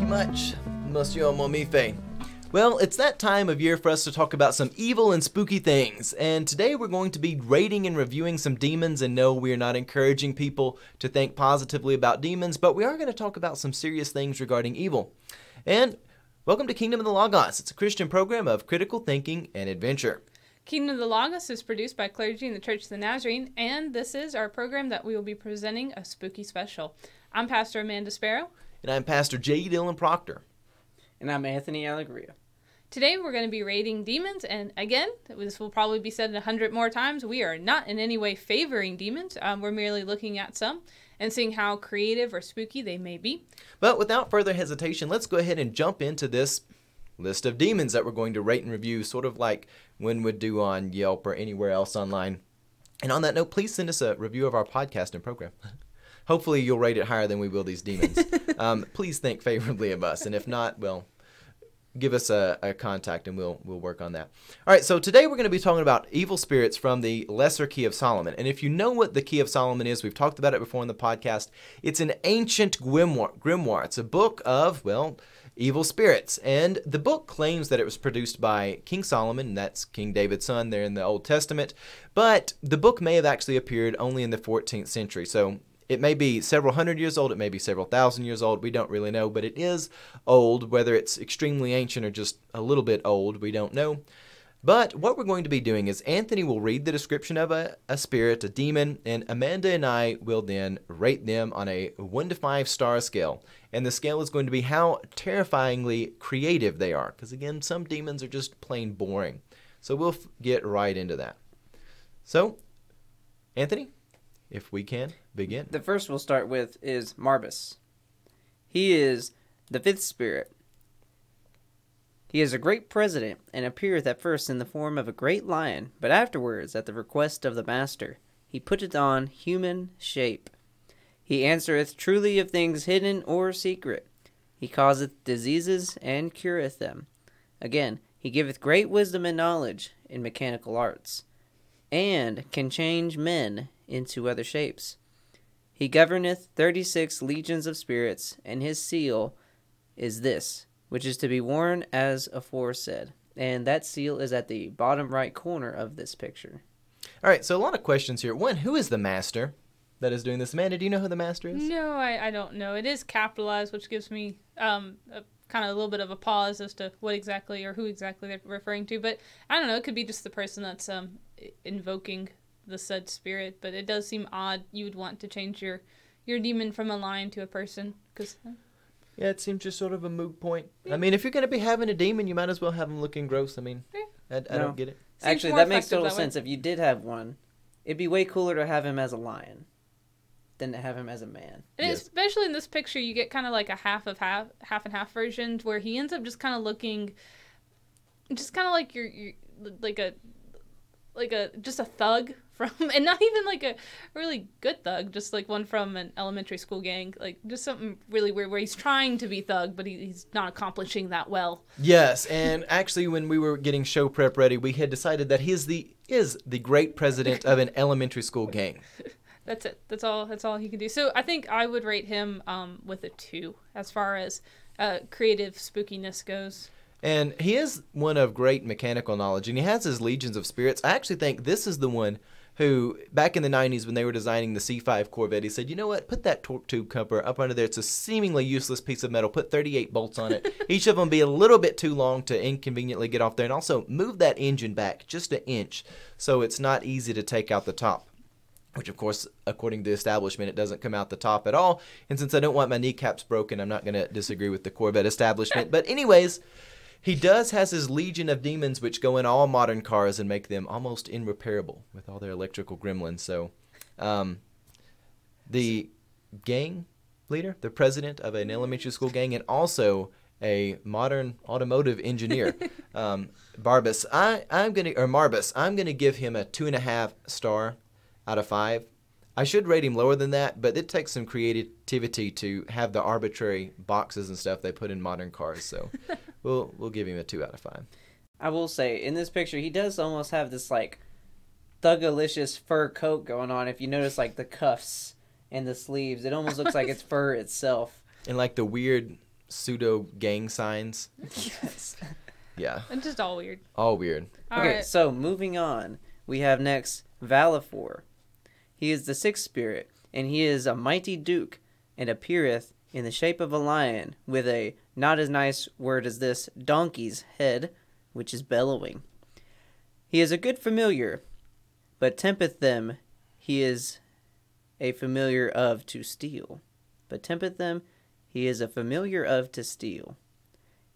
Thank you much, Monsieur Momife. Well, it's that time of year for us to talk about some evil and spooky things, and today we're going to be rating and reviewing some demons. And no, we are not encouraging people to think positively about demons, but we are going to talk about some serious things regarding evil. And welcome to Kingdom of the Logos. It's a Christian program of critical thinking and adventure. Kingdom of the Logos is produced by clergy in the Church of the Nazarene, and this is our program that we will be presenting a spooky special. I'm Pastor Amanda Sparrow. And I'm Pastor J. Dillon Proctor. And I'm Anthony Allegria. Today we're going to be rating demons, and again, this will probably be said a hundred more times. We are not in any way favoring demons. Um, we're merely looking at some and seeing how creative or spooky they may be. But without further hesitation, let's go ahead and jump into this list of demons that we're going to rate and review, sort of like Win would do on Yelp or anywhere else online. And on that note, please send us a review of our podcast and program. Hopefully, you'll rate it higher than we will these demons. um, please think favorably of us, and if not, well, give us a, a, contact and we'll we'll work on that. All right, so today we're going to be talking about evil spirits from the Lesser Key of Solomon. And if you know what the Key of Solomon is, we've talked about it before in the podcast. It's an ancient grimoire. grimoire. It's a book of well evil spirits. And the book claims that it was produced by King Solomon, and that's King David's son there in the Old Testament. But the book may have actually appeared only in the 14th century. So it may be several hundred years old, it may be several thousand years old, we don't really know, but it is old. Whether it's extremely ancient or just a little bit old, we don't know. But what we're going to be doing is Anthony will read the description of a, a spirit, a demon, and Amanda and I will then rate them on a 1 to 5 star scale. And the scale is going to be how terrifyingly creative they are. Because again, some demons are just plain boring. So we'll f- get right into that. So, Anthony, if we can begin. The first we'll start with is Marbas. He is the fifth spirit. He is a great president, and appeareth at first in the form of a great lion, but afterwards, at the request of the master, he putteth on human shape. He answereth truly of things hidden or secret. He causeth diseases and cureth them. Again, he giveth great wisdom and knowledge in mechanical arts, and can change men into other shapes. He governeth thirty six legions of spirits, and his seal is this, which is to be worn as aforesaid. And that seal is at the bottom right corner of this picture. All right, so a lot of questions here. One, who is the master that is doing this? Amanda, do you know who the master is? No, I, I don't know. It is capitalized, which gives me um, a, kind of a little bit of a pause as to what exactly or who exactly they're referring to. But I don't know. It could be just the person that's um, invoking the said spirit, but it does seem odd. You would want to change your your demon from a lion to a person, because. Yeah, it seems just sort of a moot point. Yeah. I mean, if you're going to be having a demon, you might as well have him looking gross. I mean, yeah. I, I no. don't get it. Seems Actually, that makes total that sense. If you did have one, it'd be way cooler to have him as a lion than to have him as a man. And yes. especially in this picture, you get kind of like a half of half, half and half version where he ends up just kind of looking, just kind of like you're, you're like a, like a just a thug from, and not even like a really good thug, just like one from an elementary school gang, like just something really weird where he's trying to be thug, but he, he's not accomplishing that well. Yes, and actually, when we were getting show prep ready, we had decided that he is the is the great president of an elementary school gang. That's it. That's all. That's all he can do. So I think I would rate him um, with a two as far as uh, creative spookiness goes. And he is one of great mechanical knowledge, and he has his legions of spirits. I actually think this is the one who back in the 90s when they were designing the C5 Corvette, he said, you know what, put that torque tube cover up under there. It's a seemingly useless piece of metal. Put 38 bolts on it. Each of them be a little bit too long to inconveniently get off there. And also move that engine back just an inch so it's not easy to take out the top which of course according to the establishment it doesn't come out the top at all and since i don't want my kneecaps broken i'm not going to disagree with the corvette establishment but anyways he does has his legion of demons which go in all modern cars and make them almost irreparable with all their electrical gremlins. So, um, the gang leader, the president of an elementary school gang, and also a modern automotive engineer, um, Barbas. I I'm gonna or Marbas. I'm gonna give him a two and a half star out of five. I should rate him lower than that, but it takes some creativity to have the arbitrary boxes and stuff they put in modern cars. So we'll we'll give him a two out of five. I will say in this picture he does almost have this like thugalicious fur coat going on. If you notice like the cuffs and the sleeves, it almost looks like it's fur itself. And like the weird pseudo gang signs. yes. Yeah, It's just all weird. all weird. All okay, right. so moving on, we have next Valefor. He is the sixth spirit, and he is a mighty duke, and appeareth in the shape of a lion, with a not as nice word as this donkey's head, which is bellowing. He is a good familiar, but tempteth them. He is a familiar of to steal, but tempteth them. He is a familiar of to steal.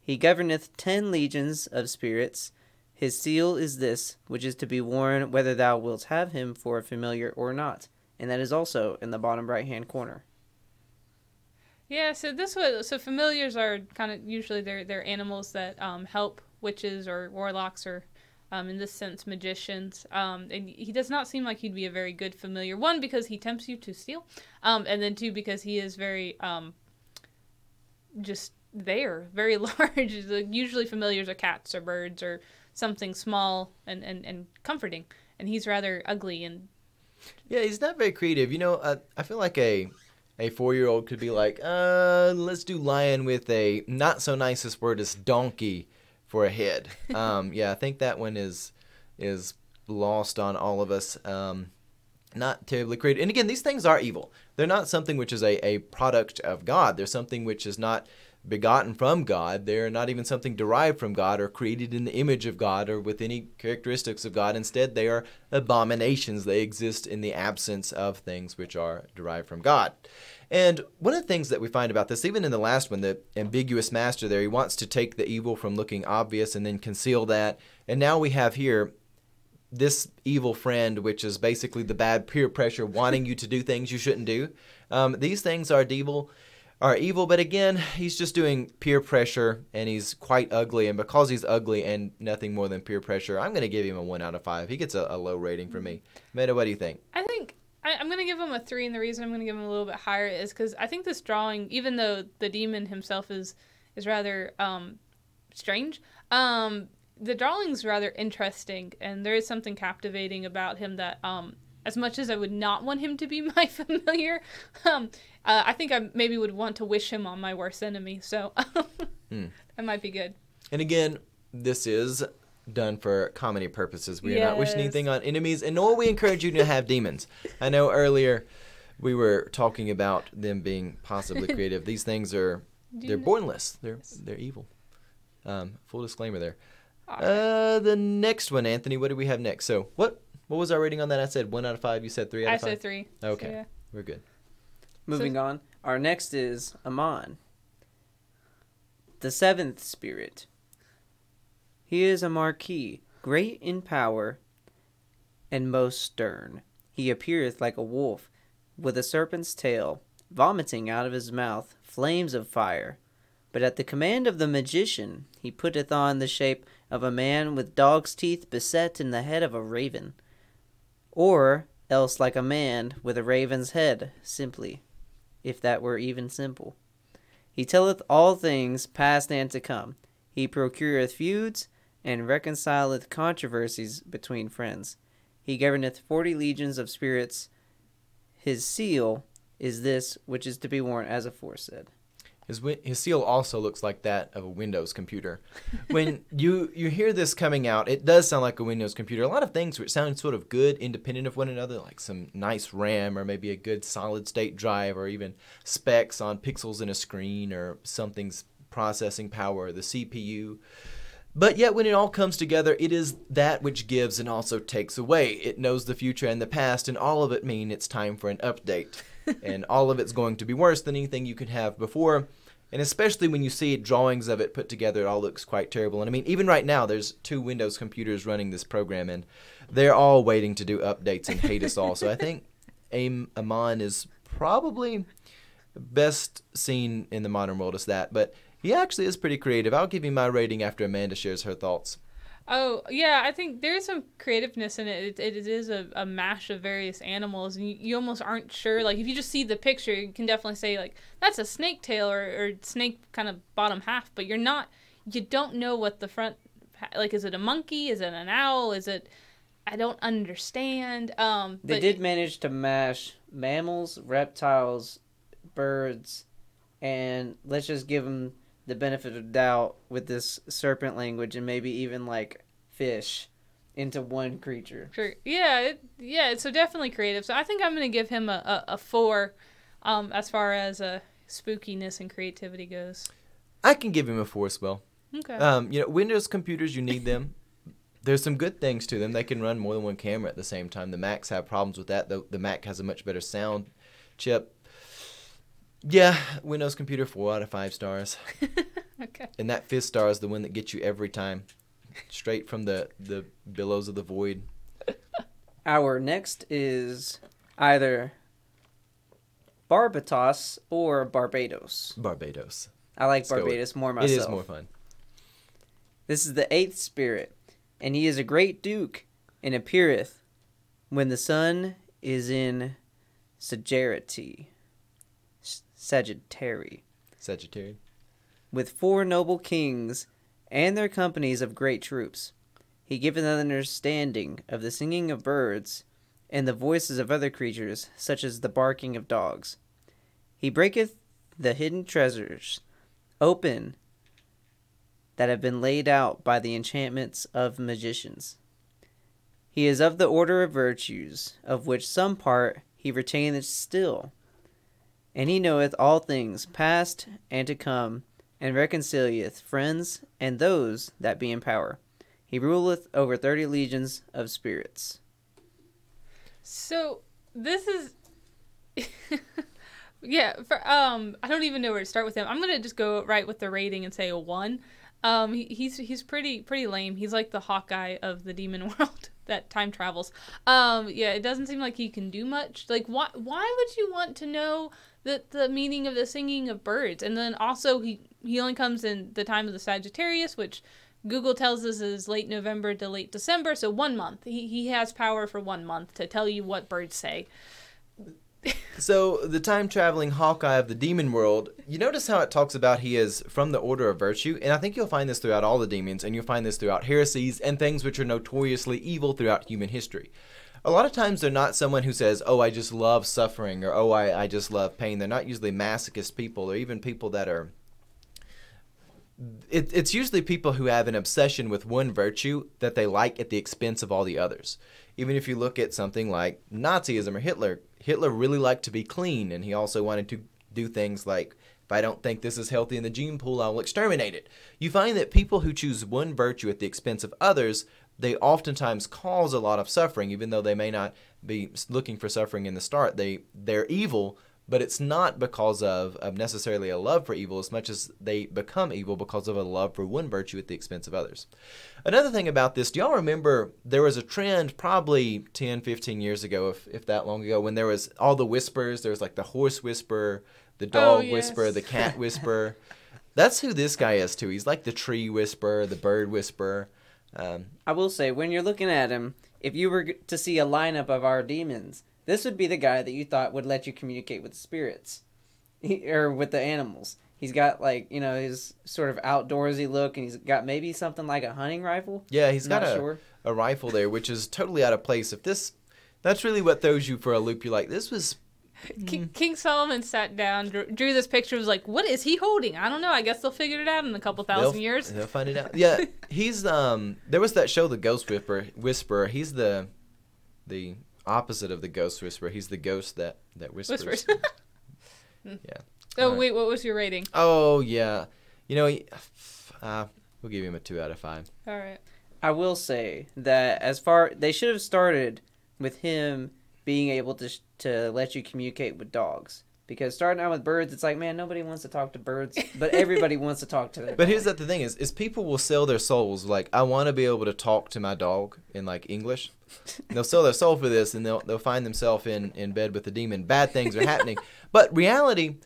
He governeth ten legions of spirits. His seal is this, which is to be worn whether thou wilt have him for a familiar or not. And that is also in the bottom right hand corner. Yeah, so this was so familiars are kind of usually they're they're animals that um, help witches or warlocks or um, in this sense magicians. Um, and he does not seem like he'd be a very good familiar. One because he tempts you to steal, um, and then two because he is very um, just there, very large. Usually familiars are cats or birds or something small and, and, and comforting, and he's rather ugly and Yeah, he's not very creative. You know, uh, I feel like a a four year old could be like, uh, let's do lion with a not so nicest word as donkey for a head. Um, yeah, I think that one is is lost on all of us. Um, not terribly creative. And again, these things are evil. They're not something which is a, a product of God. They're something which is not begotten from God. They're not even something derived from God or created in the image of God or with any characteristics of God. Instead, they are abominations. They exist in the absence of things which are derived from God. And one of the things that we find about this, even in the last one, the ambiguous master there, he wants to take the evil from looking obvious and then conceal that. And now we have here this evil friend, which is basically the bad peer pressure wanting you to do things you shouldn't do. Um, these things are evil, are evil, but again, he's just doing peer pressure, and he's quite ugly. And because he's ugly and nothing more than peer pressure, I'm going to give him a one out of five. He gets a, a low rating from me. Meta, what do you think? I think I, I'm gonna give him a three, and the reason I'm gonna give him a little bit higher is because I think this drawing, even though the demon himself is is rather um, strange, um, the drawing's rather interesting, and there is something captivating about him that um, as much as I would not want him to be my familiar, um, uh, I think I maybe would want to wish him on my worst enemy. So Hmm. that might be good. And again, this is done for comedy purposes. We are not wishing anything on enemies, and nor we encourage you to have demons. I know earlier we were talking about them being possibly creative. These things are they're bornless. They're they're evil. Um, full disclaimer there. Right. Uh, the next one, Anthony. What do we have next? So what what was our rating on that? I said one out of five. You said three out I of five. I said three. so Okay. yeah. We're good. Moving on, our next is Amon, the seventh spirit. He is a marquis, great in power and most stern. He appeareth like a wolf, with a serpent's tail, vomiting out of his mouth flames of fire. But at the command of the magician, he putteth on the shape of a man with dog's teeth beset in the head of a raven, or else like a man with a raven's head, simply if that were even simple. He telleth all things past and to come. He procureth feuds, and reconcileth controversies between friends. He governeth forty legions of spirits. His seal is this which is to be worn as aforesaid. His his seal also looks like that of a Windows computer. When you you hear this coming out, it does sound like a Windows computer. A lot of things which sound sort of good, independent of one another, like some nice RAM or maybe a good solid state drive, or even specs on pixels in a screen or something's processing power, the CPU. But yet, when it all comes together, it is that which gives and also takes away. It knows the future and the past, and all of it mean it's time for an update. and all of it's going to be worse than anything you could have before. And especially when you see drawings of it put together, it all looks quite terrible. And I mean, even right now, there's two Windows computers running this program, and they're all waiting to do updates and hate us all. So I think Aim Amon is probably best seen in the modern world as that. But he actually is pretty creative. I'll give you my rating after Amanda shares her thoughts. Oh yeah, I think there's some creativeness in it. It, it is a, a mash of various animals, and you, you almost aren't sure. Like if you just see the picture, you can definitely say like that's a snake tail or, or snake kind of bottom half, but you're not. You don't know what the front. Like is it a monkey? Is it an owl? Is it? I don't understand. Um, They but- did manage to mash mammals, reptiles, birds, and let's just give them the benefit of doubt with this serpent language and maybe even like fish into one creature. Sure. Yeah. It, yeah. So definitely creative. So I think I'm gonna give him a, a, a four, um, as far as uh, spookiness and creativity goes. I can give him a four as well. Okay. Um, you know, Windows computers, you need them. There's some good things to them. They can run more than one camera at the same time. The Macs have problems with that. The, the Mac has a much better sound chip. Yeah, Windows computer, four out of five stars. okay. And that fifth star is the one that gets you every time, straight from the the billows of the void. Our next is either Barbatos or Barbados. Barbados. I like Let's Barbados more myself. It is more fun. This is the eighth spirit, and he is a great duke, and appeareth when the sun is in Sagittarity, Sagittary, Sagittarius. with four noble kings and their companies of great troops. He giveth an understanding of the singing of birds and the voices of other creatures, such as the barking of dogs. He breaketh the hidden treasures open that have been laid out by the enchantments of magicians. He is of the order of virtues, of which some part he retaineth still. And he knoweth all things past and to come, and reconcilieth friends and those that be in power. He ruleth over thirty legions of spirits. So this is. yeah. For um, I don't even know where to start with him. I'm gonna just go right with the rating and say a one. Um, he, he's he's pretty pretty lame. He's like the Hawkeye of the demon world that time travels. Um, yeah, it doesn't seem like he can do much. Like, why why would you want to know the the meaning of the singing of birds? And then also he he only comes in the time of the Sagittarius, which Google tells us is late November to late December, so one month. He he has power for one month to tell you what birds say. So the time traveling Hawkeye of the demon world, you notice how it talks about he is from the order of virtue, and I think you'll find this throughout all the demons, and you'll find this throughout heresies and things which are notoriously evil throughout human history. A lot of times they're not someone who says, "Oh, I just love suffering," or "Oh, I, I just love pain." They're not usually masochist people, or even people that are. It, it's usually people who have an obsession with one virtue that they like at the expense of all the others. Even if you look at something like Nazism or Hitler, Hitler really liked to be clean, and he also wanted to do things like, if I don't think this is healthy in the gene pool, I will exterminate it. You find that people who choose one virtue at the expense of others, they oftentimes cause a lot of suffering, even though they may not be looking for suffering in the start. They they're evil, but it's not because of, of necessarily a love for evil as much as they become evil because of a love for one virtue at the expense of others. Another thing about this, do y'all remember there was a trend probably 10, 15 years ago, if, if that long ago, when there was all the whispers? There was like the horse whisper, the oh, dog Oh, yes. whisperer, the cat whisper. That's who this guy is too. He's like the tree whisper, the bird whisperer. Um, I will say, when you're looking at him, if you were to see a lineup of our demons, this would be the guy that you thought would let you communicate with spirits, he, or with the animals. He's got like you know his sort of outdoorsy look, and he's got maybe something like a hunting rifle. yeah, he's got a, sure. a rifle there, which is totally out of place. If this, that's really what throws you for a loop. You're like, this was King, King Solomon sat down, drew, drew this picture. Was like, "What is he holding? I don't know. I guess they'll figure it out in a couple 1000 they'll, years." They'll find it out. Yeah, he's um. There was that show, The Ghost Whisperer. Whisperer. He's the, the opposite of the Ghost Whisperer. He's the ghost that that whispers. Whispers. yeah. Oh Alright. wait, what was your rating? Oh yeah. You know, he, uh, we'll give him a two out of five. All right. I will say that as far they should have started with him being able to sh- to let you communicate with dogs. Because starting out with birds, it's like, man, nobody wants to talk to birds, but everybody wants to talk to their But here's the thing: is is people will sell their souls. Like, I want to be able to talk to my dog in like English. And they'll sell their soul for this, and they'll they'll find themselves in in bed with the demon. Bad things are happening. but reality,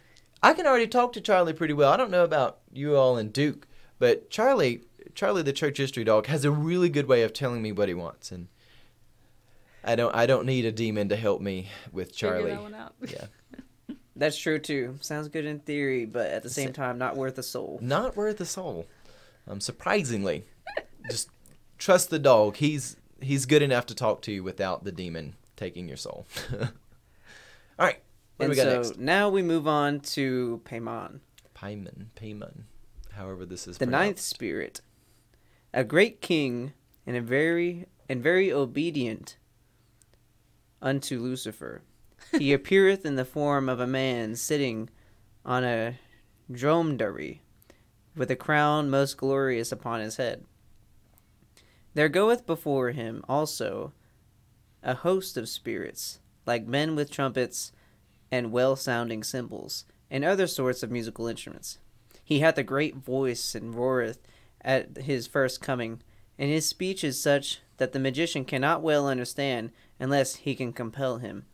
I can already talk to Charlie pretty well. I don't know about you all and Duke, but Charlie, Charlie the church history dog, has a really good way of telling me what he wants, and I don't I don't need a demon to help me with Figure Charlie. that one out. Yeah, That's true too. Sounds good in theory, but at the same time, not worth a soul. not worth a soul. Um, surprisingly, just trust the dog. He's he's good enough to talk to you without the demon taking your soul. All right, what do and we got so next? now we move on to Paimon. Paimon, Paimon. however this is the ninth spirit, a great king and a very and very obedient unto Lucifer. He appeareth in the form of a man sitting on a dromedary, with a crown most glorious upon his head. There goeth before him also a host of spirits, like men with trumpets and well sounding cymbals, and other sorts of musical instruments. He hath a great voice and roareth at his first coming, and his speech is such that the magician cannot well understand unless he can compel him.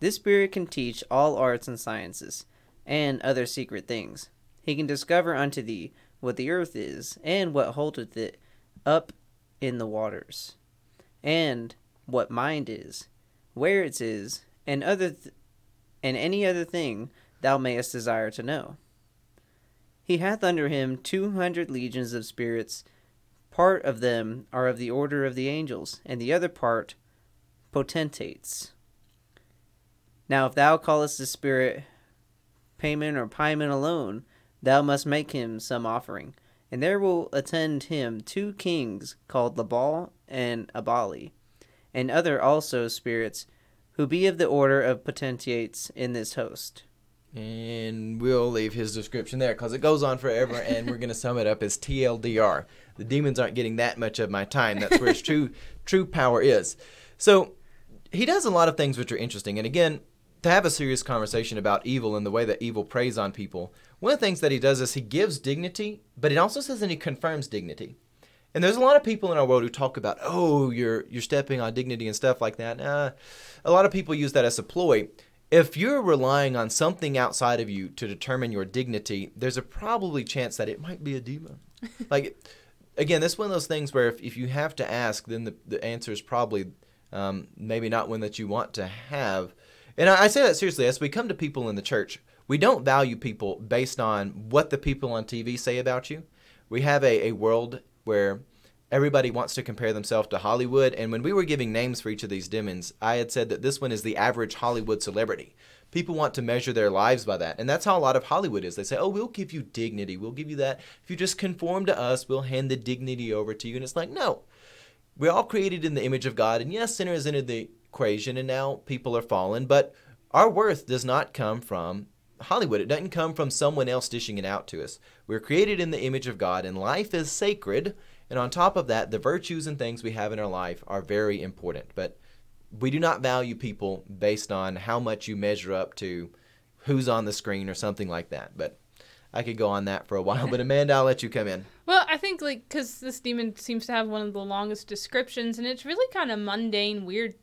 This spirit can teach all arts and sciences, and other secret things. He can discover unto thee what the earth is, and what holdeth it up in the waters, and what mind is, where it is, and other th- and any other thing thou mayest desire to know. He hath under him two hundred legions of spirits. Part of them are of the order of the angels, and the other part potentates. Now, if thou callest the spirit Paimon or Paimon alone, thou must make him some offering. And there will attend him two kings called Labal and Abali, and other also spirits, who be of the order of potentates in this host. And we'll leave his description there because it goes on forever, and we're going to sum it up as TLDR. The demons aren't getting that much of my time. That's where his true true power is. So he does a lot of things which are interesting. And again, to have a serious conversation about evil and the way that evil preys on people, one of the things that he does is he gives dignity, but it also says that he confirms dignity. And there's a lot of people in our world who talk about, oh, you're you're stepping on dignity and stuff like that. Uh, a lot of people use that as a ploy. If you're relying on something outside of you to determine your dignity, there's a probably chance that it might be a demon. like, again, this is one of those things where if, if you have to ask, then the, the answer is probably um, maybe not one that you want to have. And I, I say that seriously. As we come to people in the church, we don't value people based on what the people on TV say about you. We have a, a world where everybody wants to compare themselves to Hollywood. And when we were giving names for each of these demons, I had said that this one is the average Hollywood celebrity. People want to measure their lives by that. And that's how a lot of Hollywood is. They say, oh, we'll give you dignity. We'll give you that. If you just conform to us, we'll hand the dignity over to you. And it's like, no. We're all created in the image of God. And yes, sinners entered the equation, and now people are fallen. But our worth does not come from Hollywood. It doesn't come from someone else dishing it out to us. We're created in the image of God, and life is sacred. And on top of that, the virtues and things we have in our life are very important. But we do not value people based on how much you measure up to who's on the screen or something like that. But I could go on that for a while. But Amanda, I'll let you come in. Well, I think like because this demon seems to have one of the longest descriptions, and it's really kind of mundane, weird,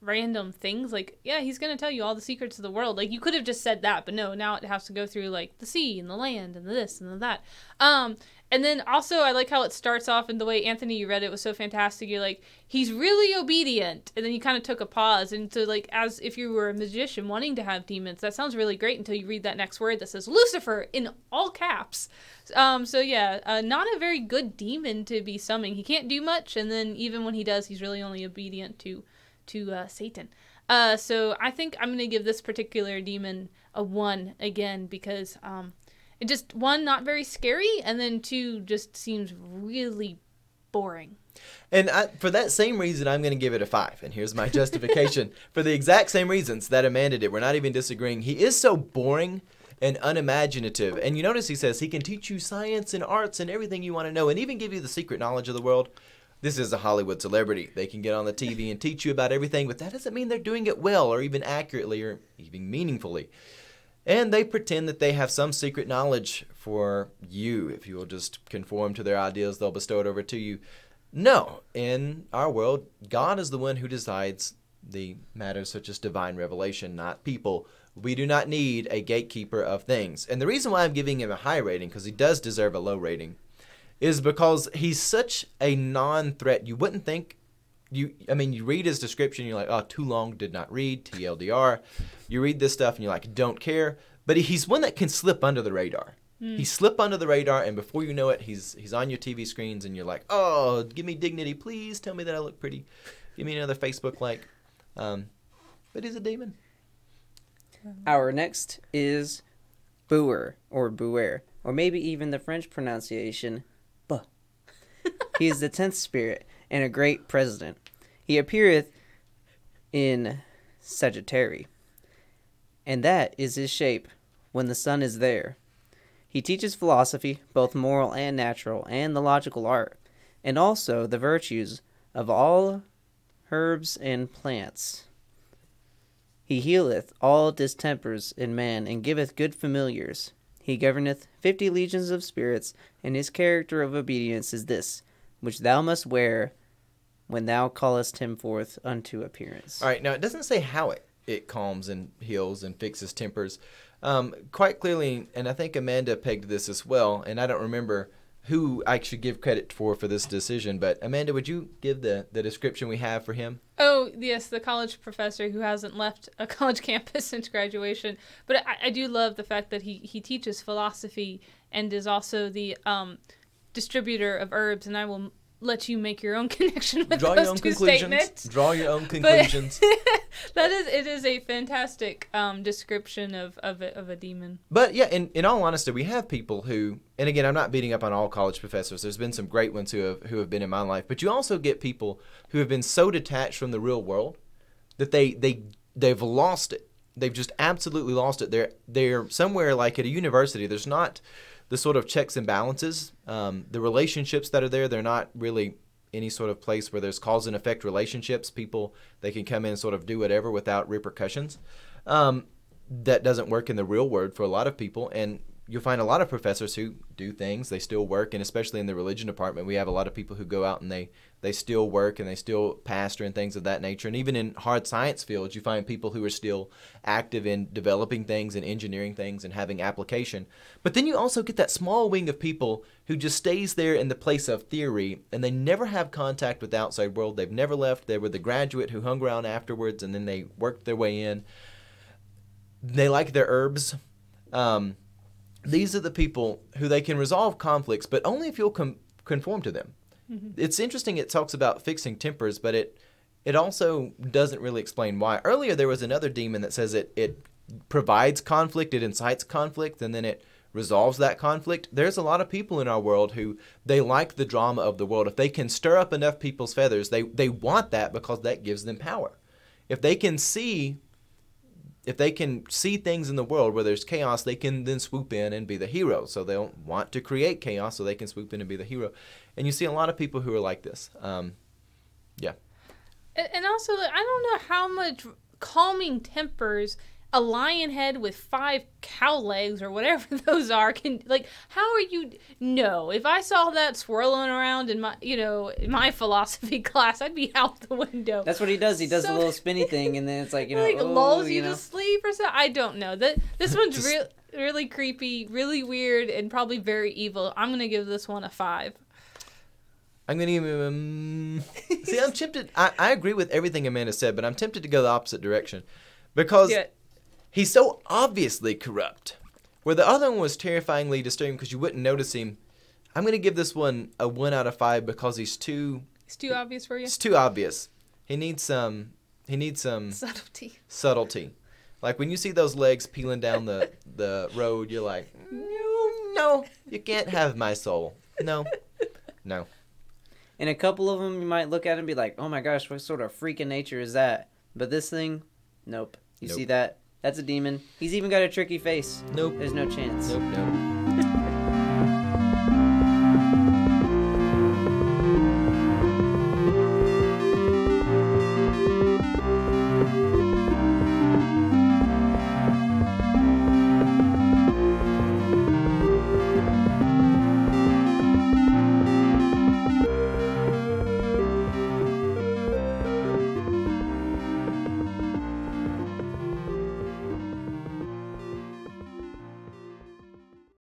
random things. Like, yeah, he's gonna tell you all the secrets of the world. Like, you could have just said that, but no, now it has to go through like the sea and the land and the this and the that. Um, and then also I like how it starts off and the way Anthony you read it was so fantastic. You're like, he's really obedient, and then you kind of took a pause and so like as if you were a magician wanting to have demons. That sounds really great until you read that next word that says Lucifer in all caps. Um, so yeah, uh, not a very good demon to be summoning. He can't do much, and then even when he does, he's really only obedient to to uh, Satan. Uh, so I think I'm gonna give this particular demon a one again because um, it just one not very scary, and then two just seems really boring. And I, for that same reason, I'm going to give it a five. And here's my justification for the exact same reasons that Amanda did. We're not even disagreeing. He is so boring and unimaginative. And you notice he says he can teach you science and arts and everything you want to know, and even give you the secret knowledge of the world. This is a Hollywood celebrity. They can get on the TV and teach you about everything, but that doesn't mean they're doing it well or even accurately or even meaningfully. And they pretend that they have some secret knowledge for you. If you will just conform to their ideas, they'll bestow it over to you. No, in our world, God is the one who decides the matters such as divine revelation, not people. We do not need a gatekeeper of things. And the reason why I'm giving him a high rating, because he does deserve a low rating, is because he's such a non threat. You wouldn't think you I mean you read his description, you're like, oh too long, did not read, TLDR. You read this stuff and you're like, don't care. But he's one that can slip under the radar. He slip under the radar, and before you know it, he's he's on your TV screens, and you're like, "Oh, give me dignity, please. Tell me that I look pretty. Give me another Facebook like." Um, but he's a demon. Our next is Buer or Buer, or maybe even the French pronunciation, buh. he is the tenth spirit and a great president. He appeareth in Sagittary, and that is his shape when the sun is there. He teaches philosophy, both moral and natural, and the logical art, and also the virtues of all herbs and plants. He healeth all distempers in man, and giveth good familiars. He governeth fifty legions of spirits, and his character of obedience is this, which thou must wear when thou callest him forth unto appearance. All right, now it doesn't say how it, it calms and heals and fixes tempers. Um, quite clearly, and I think Amanda pegged this as well, and I don't remember who I should give credit for for this decision, but Amanda, would you give the, the description we have for him? Oh yes, the college professor who hasn't left a college campus since graduation. But I, I do love the fact that he he teaches philosophy and is also the um, distributor of herbs. And I will let you make your own connection with Draw those your own two conclusions. statements. Draw your own conclusions. that is it is a fantastic um, description of of a, of a demon. But yeah, in, in all honesty, we have people who, and again, I'm not beating up on all college professors. There's been some great ones who have who have been in my life, but you also get people who have been so detached from the real world that they they they've lost it. They've just absolutely lost it. They're they're somewhere like at a university. There's not the sort of checks and balances. Um, the relationships that are there, they're not really any sort of place where there's cause and effect relationships. People they can come in and sort of do whatever without repercussions. Um, that doesn't work in the real world for a lot of people and you'll find a lot of professors who do things they still work and especially in the religion department we have a lot of people who go out and they they still work and they still pastor and things of that nature. And even in hard science fields you find people who are still active in developing things and engineering things and having application. But then you also get that small wing of people who just stays there in the place of theory and they never have contact with the outside world. They've never left. They were the graduate who hung around afterwards and then they worked their way in. They like their herbs. Um, these are the people who they can resolve conflicts, but only if you'll com- conform to them. Mm-hmm. It's interesting. It talks about fixing tempers, but it it also doesn't really explain why. Earlier there was another demon that says it it provides conflict, it incites conflict, and then it resolves that conflict. There's a lot of people in our world who they like the drama of the world. If they can stir up enough people's feathers, they they want that because that gives them power. If they can see if they can see things in the world where there's chaos, they can then swoop in and be the hero. So they'll want to create chaos so they can swoop in and be the hero. And you see a lot of people who are like this. Um, yeah. And also, I don't know how much calming tempers a lion head with five cow legs or whatever those are can like how are you no if i saw that swirling around in my you know in my philosophy class i'd be out the window That's what he does. He does So- a little spinny thing, and then it's like you know, like oh, lulls you, you know. to sleep or something i don't know that this one's Just- real really creepy really weird and probably very evil i'm gonna give this one a five I'm going to give him. Um, see, I'm tempted. I, I agree with everything Amanda said, but I'm tempted to go the opposite direction. Because yeah he's so obviously corrupt. Where the other one was terrifyingly disturbing because you wouldn't notice him. I'm going to give this one a 1 out of 5 because he's too. it's too obvious for you It's too obvious. He needs some. He needs some. subtlety subtlety. Like when you see those legs peeling down the, the road, you're like, no, no, you can't have my soul. No, no. And a couple of them, you might look at and be like, "Oh my gosh, what sort of freak in nature is that?" But this thing, nope. You Nope. see that? That's a demon. He's even got a tricky face. Nope. There's no chance. Nope, nope.